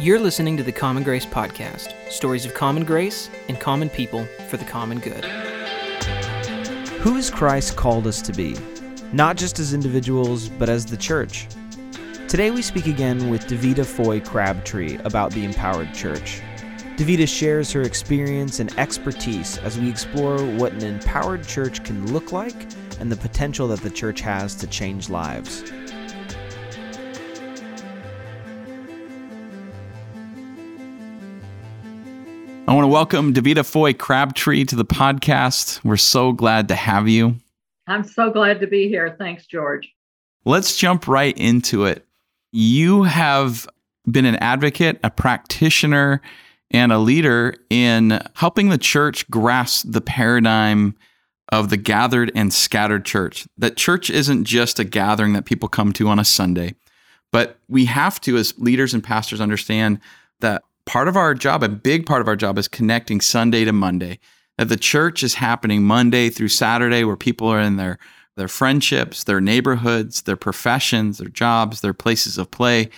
You're listening to the Common Grace Podcast stories of common grace and common people for the common good. Who has Christ called us to be? Not just as individuals, but as the church. Today we speak again with Davida Foy Crabtree about the empowered church. Davida shares her experience and expertise as we explore what an empowered church can look like and the potential that the church has to change lives. Welcome Davida Foy Crabtree to the podcast. We're so glad to have you. I'm so glad to be here. Thanks, George. Let's jump right into it. You have been an advocate, a practitioner, and a leader in helping the church grasp the paradigm of the gathered and scattered church. That church isn't just a gathering that people come to on a Sunday, but we have to, as leaders and pastors, understand that part of our job, a big part of our job, is connecting Sunday to Monday. That the church is happening Monday through Saturday, where people are in their their friendships, their neighborhoods, their professions, their jobs, their places of play,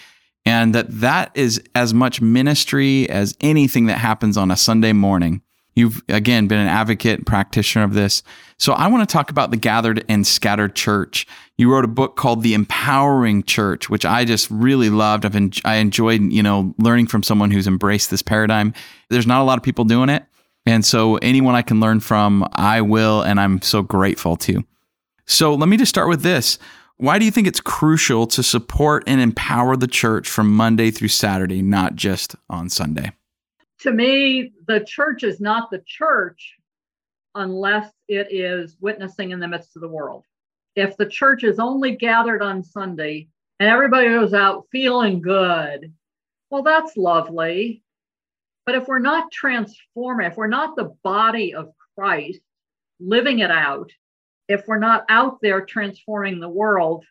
and that that is as much ministry as anything that happens on a Sunday morning. You've again been an advocate and practitioner of this. So I want to talk about the gathered and scattered church. You wrote a book called The Empowering Church, which I just really loved. I've en- I enjoyed, you know, learning from someone who's embraced this paradigm. There's not a lot of people doing it. And so anyone I can learn from, I will and I'm so grateful to. So let me just start with this. Why do you think it's crucial to support and empower the church from Monday through Saturday, not just on Sunday? To me, the church is not the church unless it is witnessing in the midst of the world. If the church is only gathered on Sunday and everybody goes out feeling good, well, that's lovely. But if we're not transforming, if we're not the body of Christ living it out, if we're not out there transforming the world,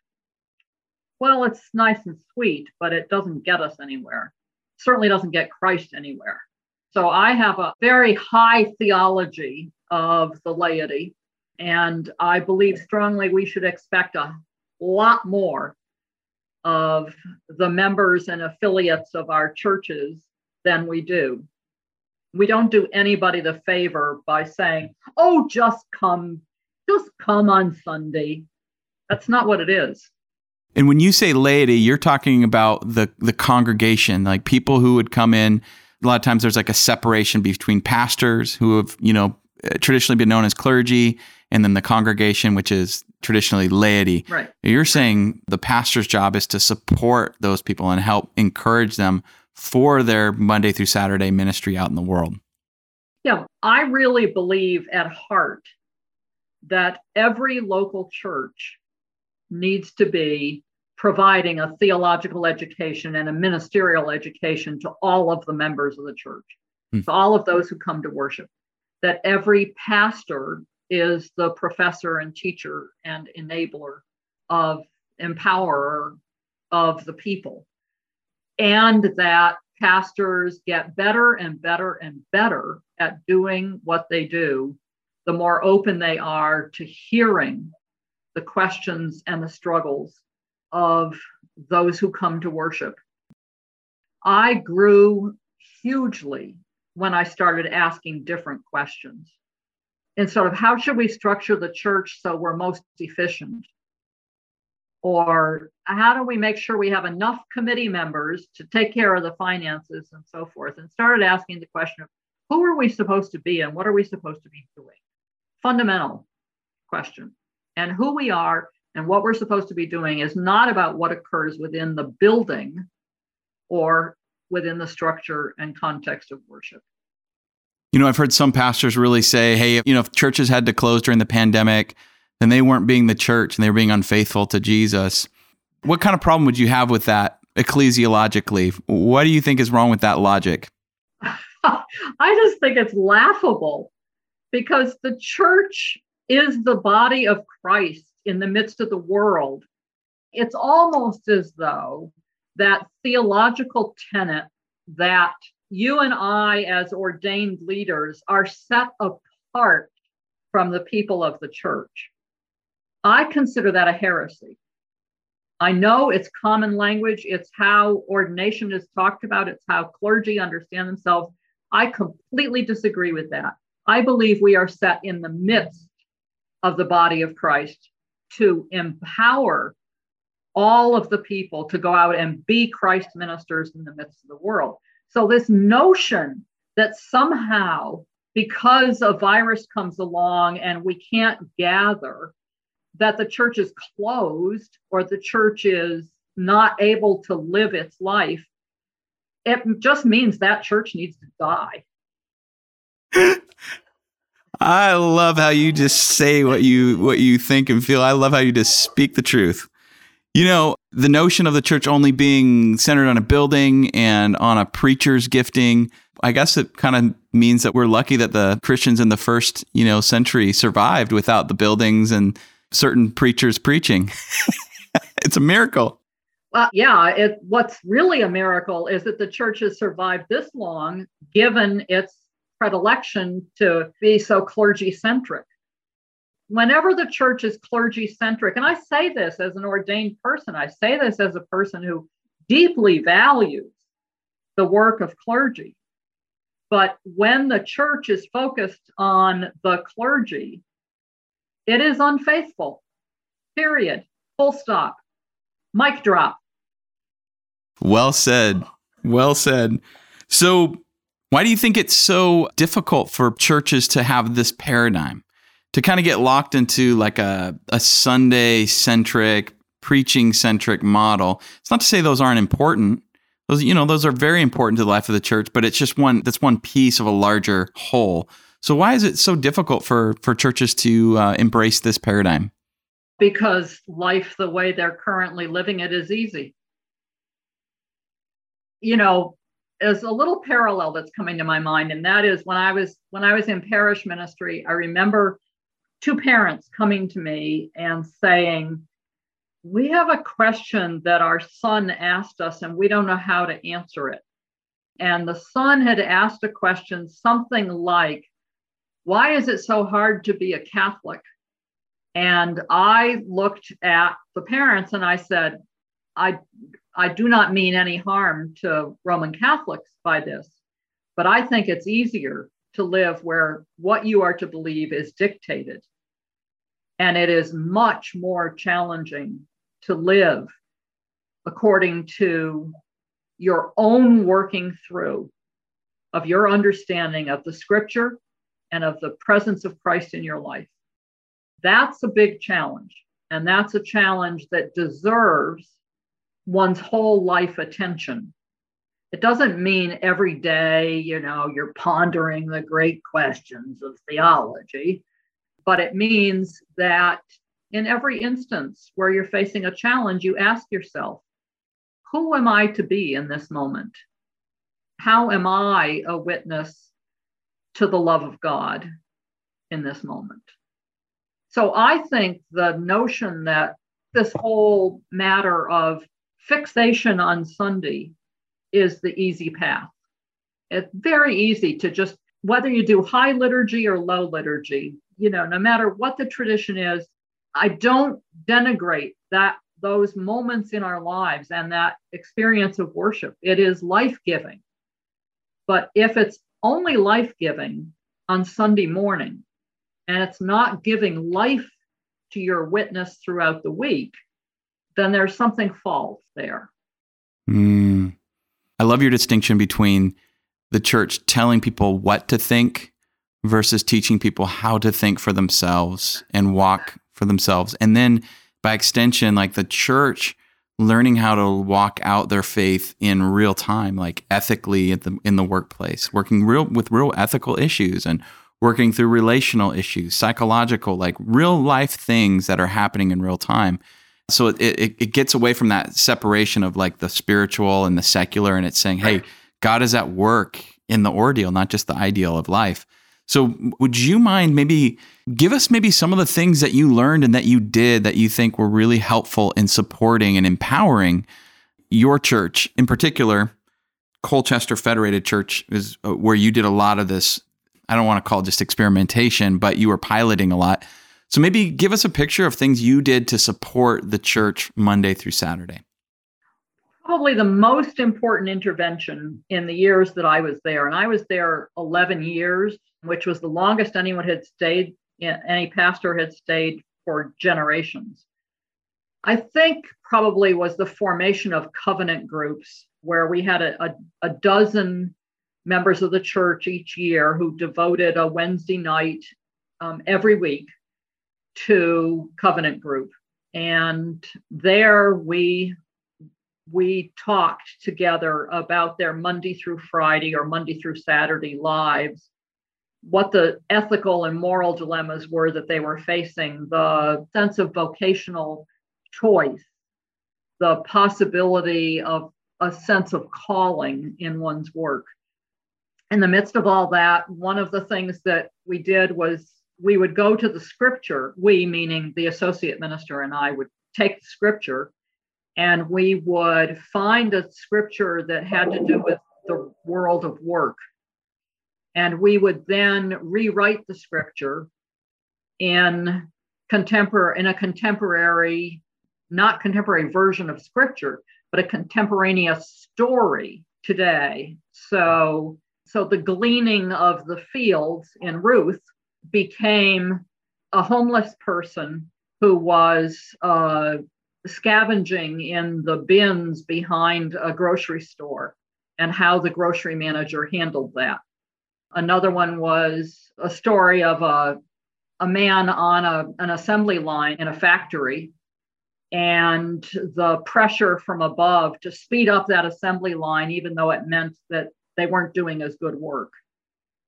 well, it's nice and sweet, but it doesn't get us anywhere. Certainly doesn't get Christ anywhere. So I have a very high theology of the laity, and I believe strongly we should expect a lot more of the members and affiliates of our churches than we do. We don't do anybody the favor by saying, oh, just come, just come on Sunday. That's not what it is. And when you say laity, you're talking about the the congregation, like people who would come in a lot of times there's like a separation between pastors who have, you know, traditionally been known as clergy and then the congregation, which is traditionally laity. Right. You're saying the pastor's job is to support those people and help encourage them for their Monday through Saturday ministry out in the world. Yeah, I really believe at heart that every local church needs to be providing a theological education and a ministerial education to all of the members of the church, hmm. to all of those who come to worship. That every pastor is the professor and teacher and enabler of empowerer of the people. And that pastors get better and better and better at doing what they do, the more open they are to hearing the questions and the struggles of those who come to worship. I grew hugely when I started asking different questions. And sort of how should we structure the church so we're most efficient? Or how do we make sure we have enough committee members to take care of the finances and so forth? And started asking the question of who are we supposed to be and what are we supposed to be doing? Fundamental question. And who we are and what we're supposed to be doing is not about what occurs within the building or within the structure and context of worship. You know, I've heard some pastors really say, hey, you know, if churches had to close during the pandemic, then they weren't being the church and they were being unfaithful to Jesus. What kind of problem would you have with that ecclesiologically? What do you think is wrong with that logic? I just think it's laughable because the church is the body of Christ in the midst of the world, it's almost as though that theological tenet that you and I, as ordained leaders, are set apart from the people of the church. I consider that a heresy. I know it's common language, it's how ordination is talked about, it's how clergy understand themselves. I completely disagree with that. I believe we are set in the midst of the body of Christ to empower all of the people to go out and be Christ ministers in the midst of the world. So, this notion that somehow, because a virus comes along and we can't gather, that the church is closed or the church is not able to live its life, it just means that church needs to die. I love how you just say what you what you think and feel. I love how you just speak the truth. You know, the notion of the church only being centered on a building and on a preacher's gifting, I guess it kind of means that we're lucky that the Christians in the first, you know, century survived without the buildings and certain preachers preaching. it's a miracle. Well, yeah, it, what's really a miracle is that the church has survived this long, given its predilection to be so clergy centric. Whenever the church is clergy centric, and I say this as an ordained person, I say this as a person who deeply values the work of clergy. But when the church is focused on the clergy, it is unfaithful. Period. Full stop. Mic drop. Well said. Well said. So, why do you think it's so difficult for churches to have this paradigm? To kind of get locked into like a, a Sunday centric, preaching centric model. It's not to say those aren't important. Those, you know, those are very important to the life of the church, but it's just one that's one piece of a larger whole. So why is it so difficult for for churches to uh, embrace this paradigm? Because life, the way they're currently living it, is easy. You know, there's a little parallel that's coming to my mind, and that is when I was when I was in parish ministry, I remember two parents coming to me and saying, "We have a question that our son asked us, and we don't know how to answer it." And the son had asked a question something like, why is it so hard to be a Catholic? And I looked at the parents and I said, I, I do not mean any harm to Roman Catholics by this, but I think it's easier to live where what you are to believe is dictated. And it is much more challenging to live according to your own working through of your understanding of the scripture and of the presence of Christ in your life. That's a big challenge. And that's a challenge that deserves one's whole life attention. It doesn't mean every day, you know, you're pondering the great questions of theology, but it means that in every instance where you're facing a challenge, you ask yourself, who am I to be in this moment? How am I a witness to the love of God in this moment. So I think the notion that this whole matter of fixation on Sunday is the easy path. It's very easy to just, whether you do high liturgy or low liturgy, you know, no matter what the tradition is, I don't denigrate that those moments in our lives and that experience of worship. It is life giving. But if it's only life giving on Sunday morning, and it's not giving life to your witness throughout the week, then there's something false there. Mm. I love your distinction between the church telling people what to think versus teaching people how to think for themselves and walk for themselves. And then by extension, like the church learning how to walk out their faith in real time, like ethically the, in the workplace, working real with real ethical issues and working through relational issues, psychological, like real life things that are happening in real time. So it, it, it gets away from that separation of like the spiritual and the secular, and it's saying, hey, God is at work in the ordeal, not just the ideal of life. So, would you mind maybe give us maybe some of the things that you learned and that you did that you think were really helpful in supporting and empowering your church, in particular, Colchester Federated Church, is uh, where you did a lot of this. I don't want to call it just experimentation, but you were piloting a lot. So maybe give us a picture of things you did to support the church Monday through Saturday. Probably the most important intervention in the years that I was there, and I was there 11 years, which was the longest anyone had stayed, any pastor had stayed for generations. I think probably was the formation of covenant groups where we had a, a, a dozen members of the church each year who devoted a Wednesday night um, every week to covenant group. And there we we talked together about their Monday through Friday or Monday through Saturday lives, what the ethical and moral dilemmas were that they were facing, the sense of vocational choice, the possibility of a sense of calling in one's work. In the midst of all that, one of the things that we did was we would go to the scripture, we, meaning the associate minister and I, would take the scripture and we would find a scripture that had to do with the world of work. And we would then rewrite the scripture in contemporary in a contemporary not contemporary version of scripture, but a contemporaneous story today. So, so the gleaning of the fields in Ruth became a homeless person who was uh, scavenging in the bins behind a grocery store and how the grocery manager handled that. Another one was a story of a, a man on a, an assembly line in a factory and the pressure from above to speed up that assembly line, even though it meant that they weren't doing as good work.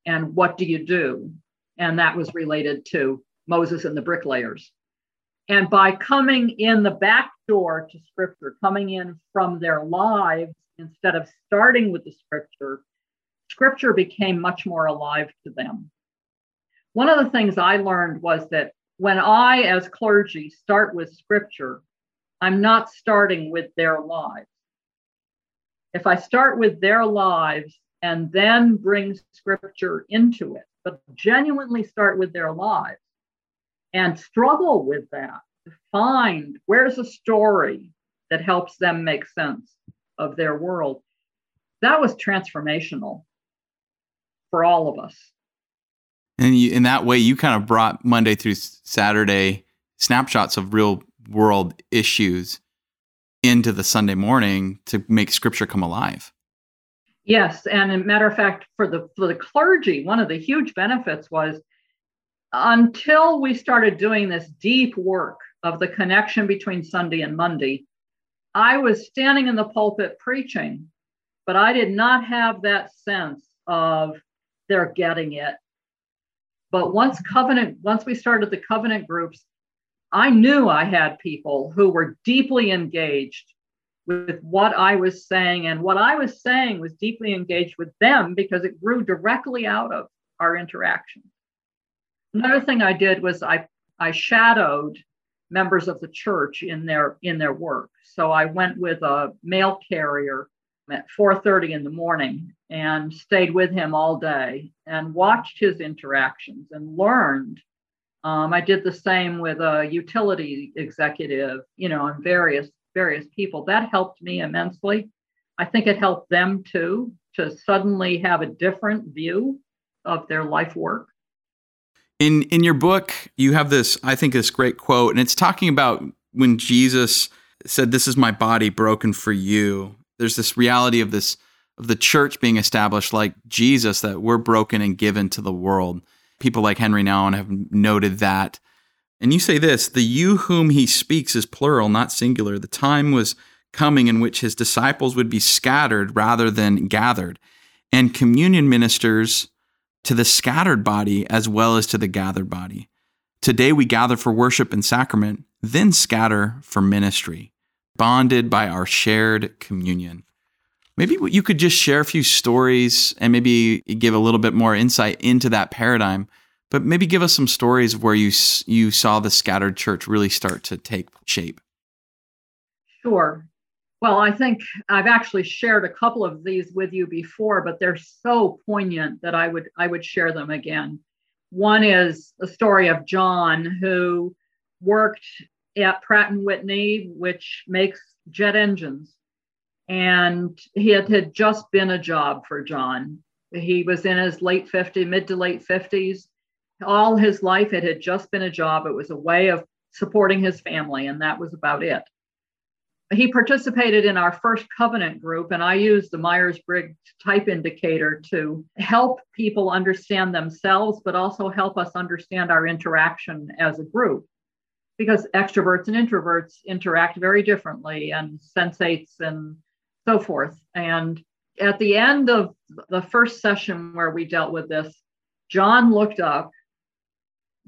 And what do you do? And that was related to Moses and the bricklayers. And by coming in the back door to scripture, coming in from their lives instead of starting with the scripture, scripture became much more alive to them. One of the things I learned was that when I, as clergy, start with scripture, I'm not starting with their lives. If I start with their lives and then bring scripture into it, but genuinely start with their lives and struggle with that to find where's a story that helps them make sense of their world, that was transformational for all of us. And you, in that way, you kind of brought Monday through Saturday snapshots of real world issues into the Sunday morning to make scripture come alive. Yes, and a matter of fact, for the for the clergy, one of the huge benefits was until we started doing this deep work of the connection between Sunday and Monday, I was standing in the pulpit preaching, but I did not have that sense of they're getting it. But once covenant, once we started the covenant groups, I knew I had people who were deeply engaged with what I was saying, and what I was saying was deeply engaged with them because it grew directly out of our interaction. Another thing I did was I, I shadowed members of the church in their in their work. So I went with a mail carrier at 4:30 in the morning and stayed with him all day and watched his interactions and learned um, I did the same with a utility executive, you know, and various various people. That helped me immensely. I think it helped them too to suddenly have a different view of their life work. In in your book, you have this, I think, this great quote, and it's talking about when Jesus said, "This is my body broken for you." There's this reality of this of the church being established like Jesus that we're broken and given to the world. People like Henry Nouwen have noted that. And you say this the you whom he speaks is plural, not singular. The time was coming in which his disciples would be scattered rather than gathered, and communion ministers to the scattered body as well as to the gathered body. Today we gather for worship and sacrament, then scatter for ministry, bonded by our shared communion. Maybe you could just share a few stories and maybe give a little bit more insight into that paradigm. But maybe give us some stories where you you saw the scattered church really start to take shape. Sure. Well, I think I've actually shared a couple of these with you before, but they're so poignant that I would I would share them again. One is the story of John, who worked at Pratt and Whitney, which makes jet engines. And he had, had just been a job for John. He was in his late 50s, mid to late 50s. All his life, it had just been a job. It was a way of supporting his family, and that was about it. He participated in our first covenant group, and I used the Myers Briggs type indicator to help people understand themselves, but also help us understand our interaction as a group because extroverts and introverts interact very differently and sensates and so forth. And at the end of the first session where we dealt with this, John looked up.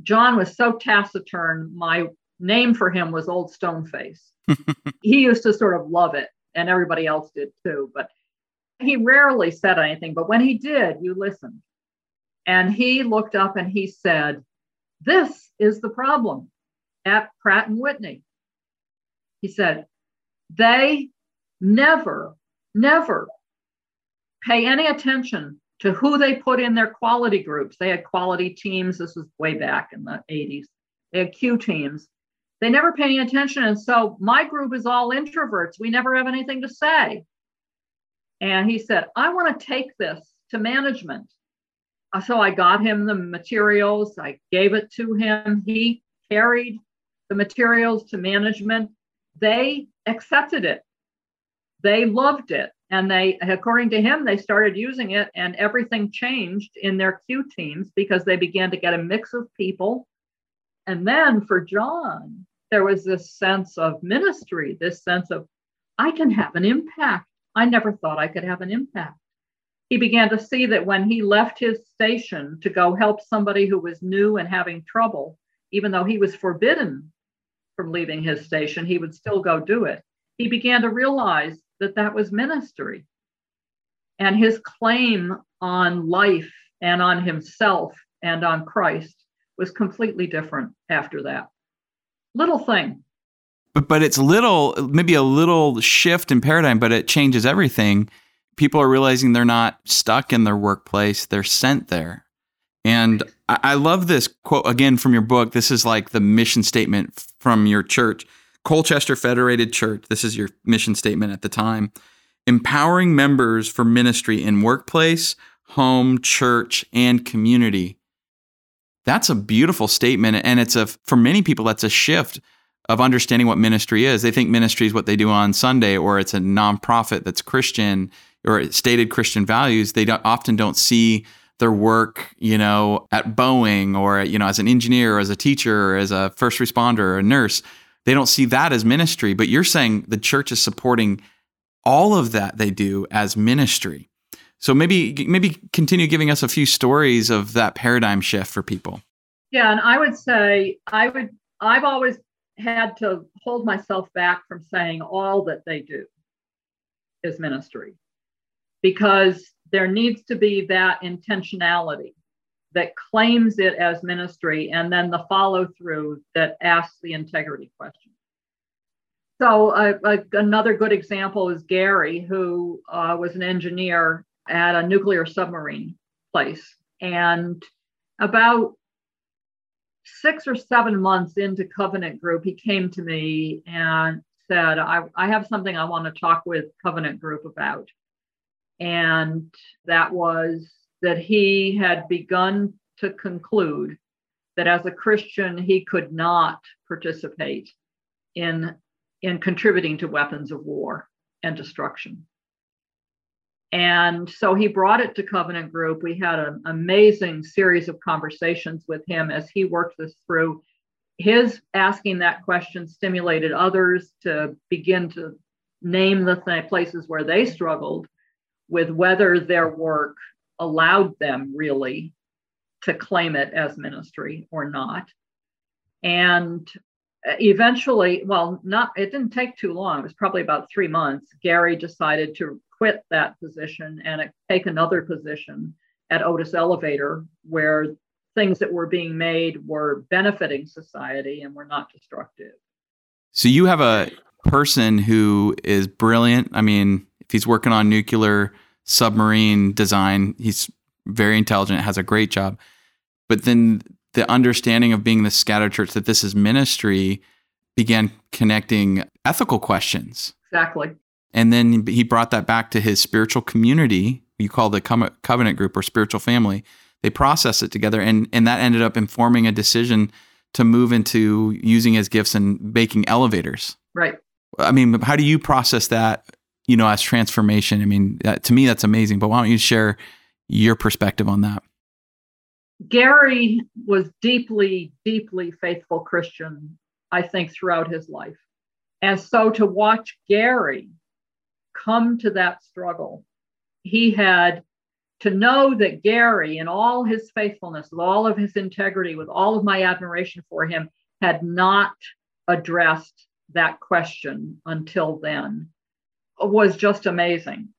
John was so taciturn, my name for him was Old Stoneface. he used to sort of love it, and everybody else did too. But he rarely said anything. But when he did, you listened. And he looked up and he said, This is the problem at Pratt and Whitney. He said, they never, never pay any attention to who they put in their quality groups. They had quality teams. This was way back in the 80s. They had Q teams. They never pay any attention. And so my group is all introverts. We never have anything to say. And he said, I want to take this to management. Uh, so I got him the materials. I gave it to him. He carried the materials to management, they accepted it. They loved it. And they, according to him, they started using it and everything changed in their Q teams because they began to get a mix of people. And then for John, there was this sense of ministry, this sense of, I can have an impact. I never thought I could have an impact. He began to see that when he left his station to go help somebody who was new and having trouble, even though he was forbidden from leaving his station, he would still go do it. He began to realize that that was ministry. And his claim on life and on himself and on Christ was completely different after that. Little thing. But, but it's little, maybe a little shift in paradigm, but it changes everything. People are realizing they're not stuck in their workplace, they're sent there. And I love this quote again from your book. This is like the mission statement from your church, Colchester Federated Church. This is your mission statement at the time. Empowering members for ministry in workplace, home, church, and community. That's a beautiful statement. And it's a, for many people, that's a shift of understanding what ministry is. They think ministry is what they do on Sunday, or it's a nonprofit that's Christian or stated Christian values. They don't, often don't see their work, you know, at Boeing or, you know, as an engineer or as a teacher or as a first responder or a nurse. They don't see that as ministry, but you're saying the church is supporting all of that they do as ministry. So maybe maybe continue giving us a few stories of that paradigm shift for people. Yeah, and I would say I would I've always had to hold myself back from saying all that they do is ministry because there needs to be that intentionality that claims it as ministry and then the follow through that asks the integrity question. So, uh, uh, another good example is Gary, who uh, was an engineer at a nuclear submarine place. And about six or seven months into Covenant Group, he came to me and said, I, I have something I want to talk with Covenant Group about and that was that he had begun to conclude that as a Christian, he could not participate in, in contributing to weapons of war and destruction. And so he brought it to Covenant Group. We had an amazing series of conversations with him as he worked this through. His asking that question stimulated others to begin to name the th- places where they struggled with whether their work allowed them really to claim it as ministry or not. And eventually, well, not it didn't take too long. It was probably about three months. Gary decided to quit that position and take another position at Otis Elevator, where things that were being made were benefiting society and were not destructive. So you have a person who is brilliant. I mean, if he's working on nuclear submarine design, he's very intelligent, has a great job. but then the understanding of being the scattered church that this is ministry began connecting ethical questions. Exactly. And then he brought that back to his spiritual community. You call the covenant group or spiritual family. They processed it together, and and that ended up informing a decision to move into using his gifts and baking elevators. Right. I mean, how do you process that? You know, as transformation. I mean, to me, that's amazing. But why don't you share your perspective on that? Gary was deeply, deeply faithful Christian, I think, throughout his life. And so to watch Gary come to that struggle, he had to know that Gary, in all his faithfulness, with all of his integrity, with all of my admiration for him, had not addressed that question until then was just amazing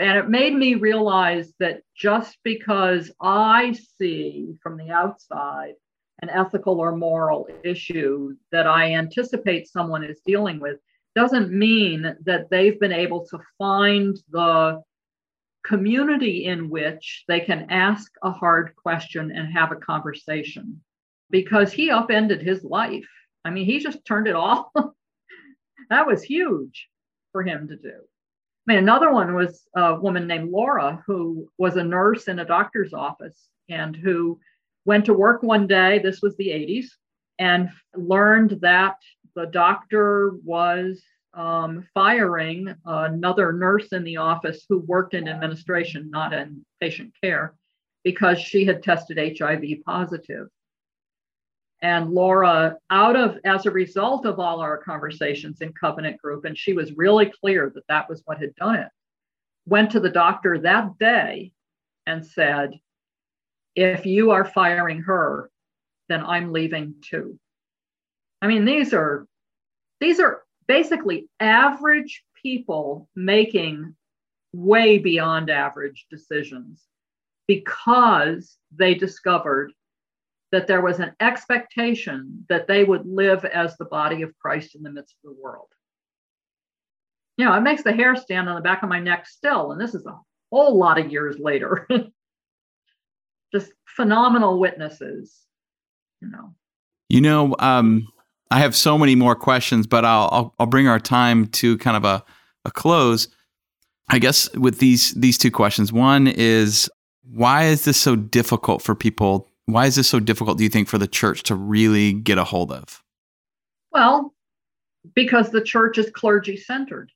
and it made me realize that just because I see from the outside an ethical or moral issue that I anticipate someone is dealing with doesn't mean that they've been able to find the community in which they can ask a hard question and have a conversation because he upended his life. I mean, he just turned it all. that was huge for him to do. I mean, another one was a woman named Laura who was a nurse in a doctor's office and who went to work one day, this was the 80s, and learned that the doctor was um, firing another nurse in the office who worked in administration, not in patient care, because she had tested HIV positive. And Laura, out of as a result of all our conversations in Covenant Group, and she was really clear that that was what had done it, went to the doctor that day and said, If you are firing her, then I'm leaving too. I mean, these are these are basically average people making way beyond average decisions because they discovered that there was an expectation that they would live as the body of Christ in the midst of the world. You know, it makes the hair stand on the back of my neck still, and this is a whole lot of years later. Just phenomenal witnesses, you know. You know, um, I have so many more questions, but I'll, I'll, I'll bring our time to kind of a, a close. I guess with these these two questions, one is why is this so difficult for people why is this so difficult, do you think, for the church to really get a hold of? Well, because the church is clergy centered.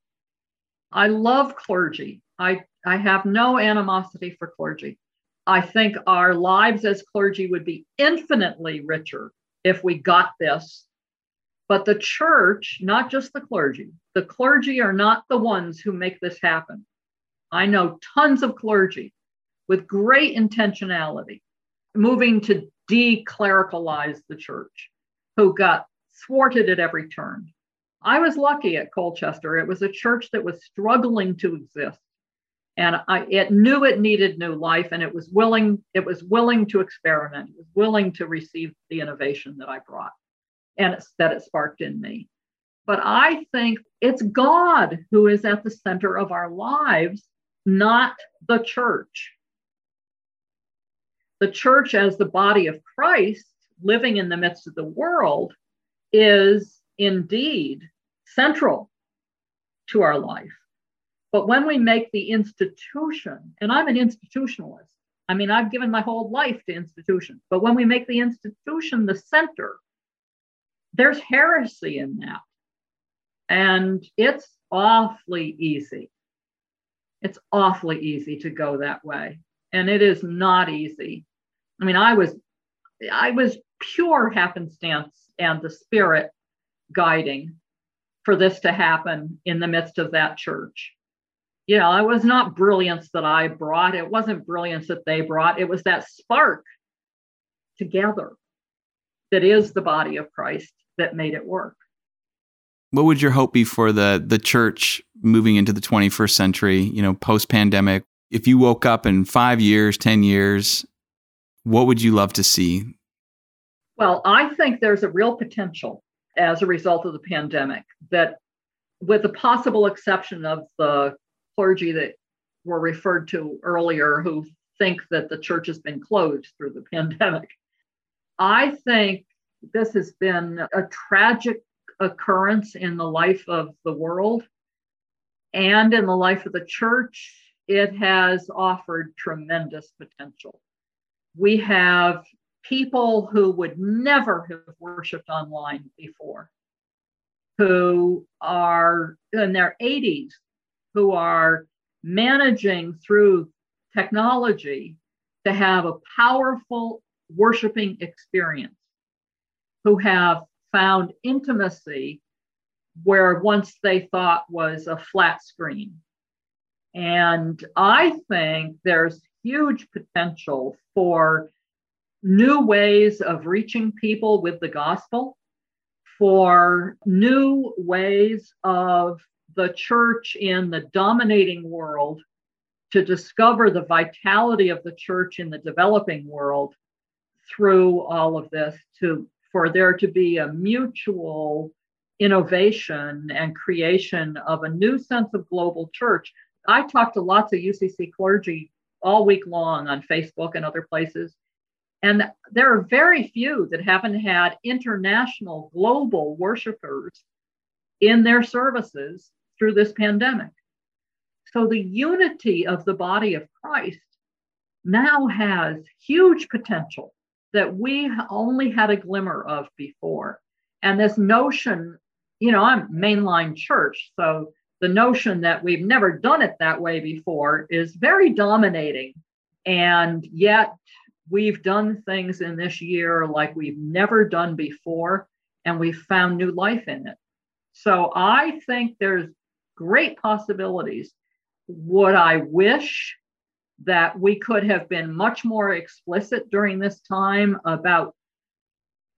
I love clergy. I, I have no animosity for clergy. I think our lives as clergy would be infinitely richer if we got this. But the church, not just the clergy, the clergy are not the ones who make this happen. I know tons of clergy with great intentionality moving to declericalize the church, who got thwarted at every turn. I was lucky at Colchester. It was a church that was struggling to exist. And I, it knew it needed new life and it was willing, it was willing to experiment, it was willing to receive the innovation that I brought and that it sparked in me. But I think it's God who is at the center of our lives, not the church the church as the body of Christ living in the midst of the world is indeed central to our life. But when we make the institution, and I'm an institutionalist, I mean, I've given my whole life to institutions, but when we make the institution the center, there's heresy in that. And it's awfully easy. It's awfully easy to go that way and it is not easy. I mean, I was I was pure happenstance and the spirit guiding for this to happen in the midst of that church. You know, it was not brilliance that I brought. It wasn't brilliance that they brought. It was that spark together that is the body of Christ that made it work. What would your hope be for the the church moving into the 21st century, you know, post pandemic? If you woke up in five years, 10 years, what would you love to see? Well, I think there's a real potential as a result of the pandemic that, with the possible exception of the clergy that were referred to earlier who think that the church has been closed through the pandemic, I think this has been a tragic occurrence in the life of the world and in the life of the church. It has offered tremendous potential. We have people who would never have worshiped online before, who are in their 80s, who are managing through technology to have a powerful worshiping experience, who have found intimacy where once they thought was a flat screen. And I think there's huge potential for new ways of reaching people with the gospel, for new ways of the church in the dominating world to discover the vitality of the church in the developing world through all of this to for there to be a mutual innovation and creation of a new sense of global church. I talked to lots of UCC clergy all week long on Facebook and other places. And there are very few that haven't had international, global worshipers in their services through this pandemic. So the unity of the body of Christ now has huge potential that we only had a glimmer of before. And this notion, you know, I'm mainline church, so the notion that we've never done it that way before is very dominating. And yet we've done things in this year like we've never done before, and we've found new life in it. So I think there's great possibilities. Would I wish that we could have been much more explicit during this time about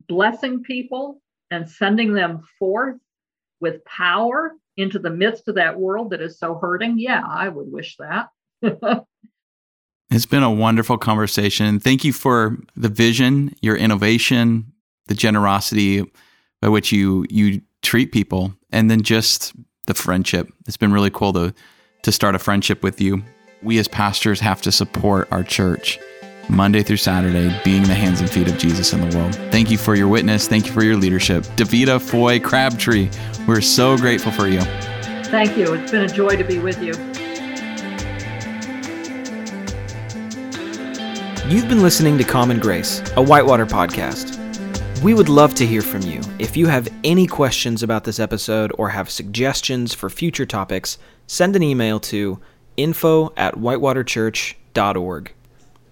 blessing people and sending them forth with power into the midst of that world that is so hurting? Yeah, I would wish that. it's been a wonderful conversation. Thank you for the vision, your innovation, the generosity by which you you treat people, and then just the friendship. It's been really cool to to start a friendship with you. We as pastors have to support our church Monday through Saturday, being the hands and feet of Jesus in the world. Thank you for your witness. Thank you for your leadership. Davida Foy Crabtree, we're so grateful for you. Thank you. It's been a joy to be with you. You've been listening to Common Grace, a Whitewater podcast. We would love to hear from you. If you have any questions about this episode or have suggestions for future topics, send an email to info at whitewaterchurch.org.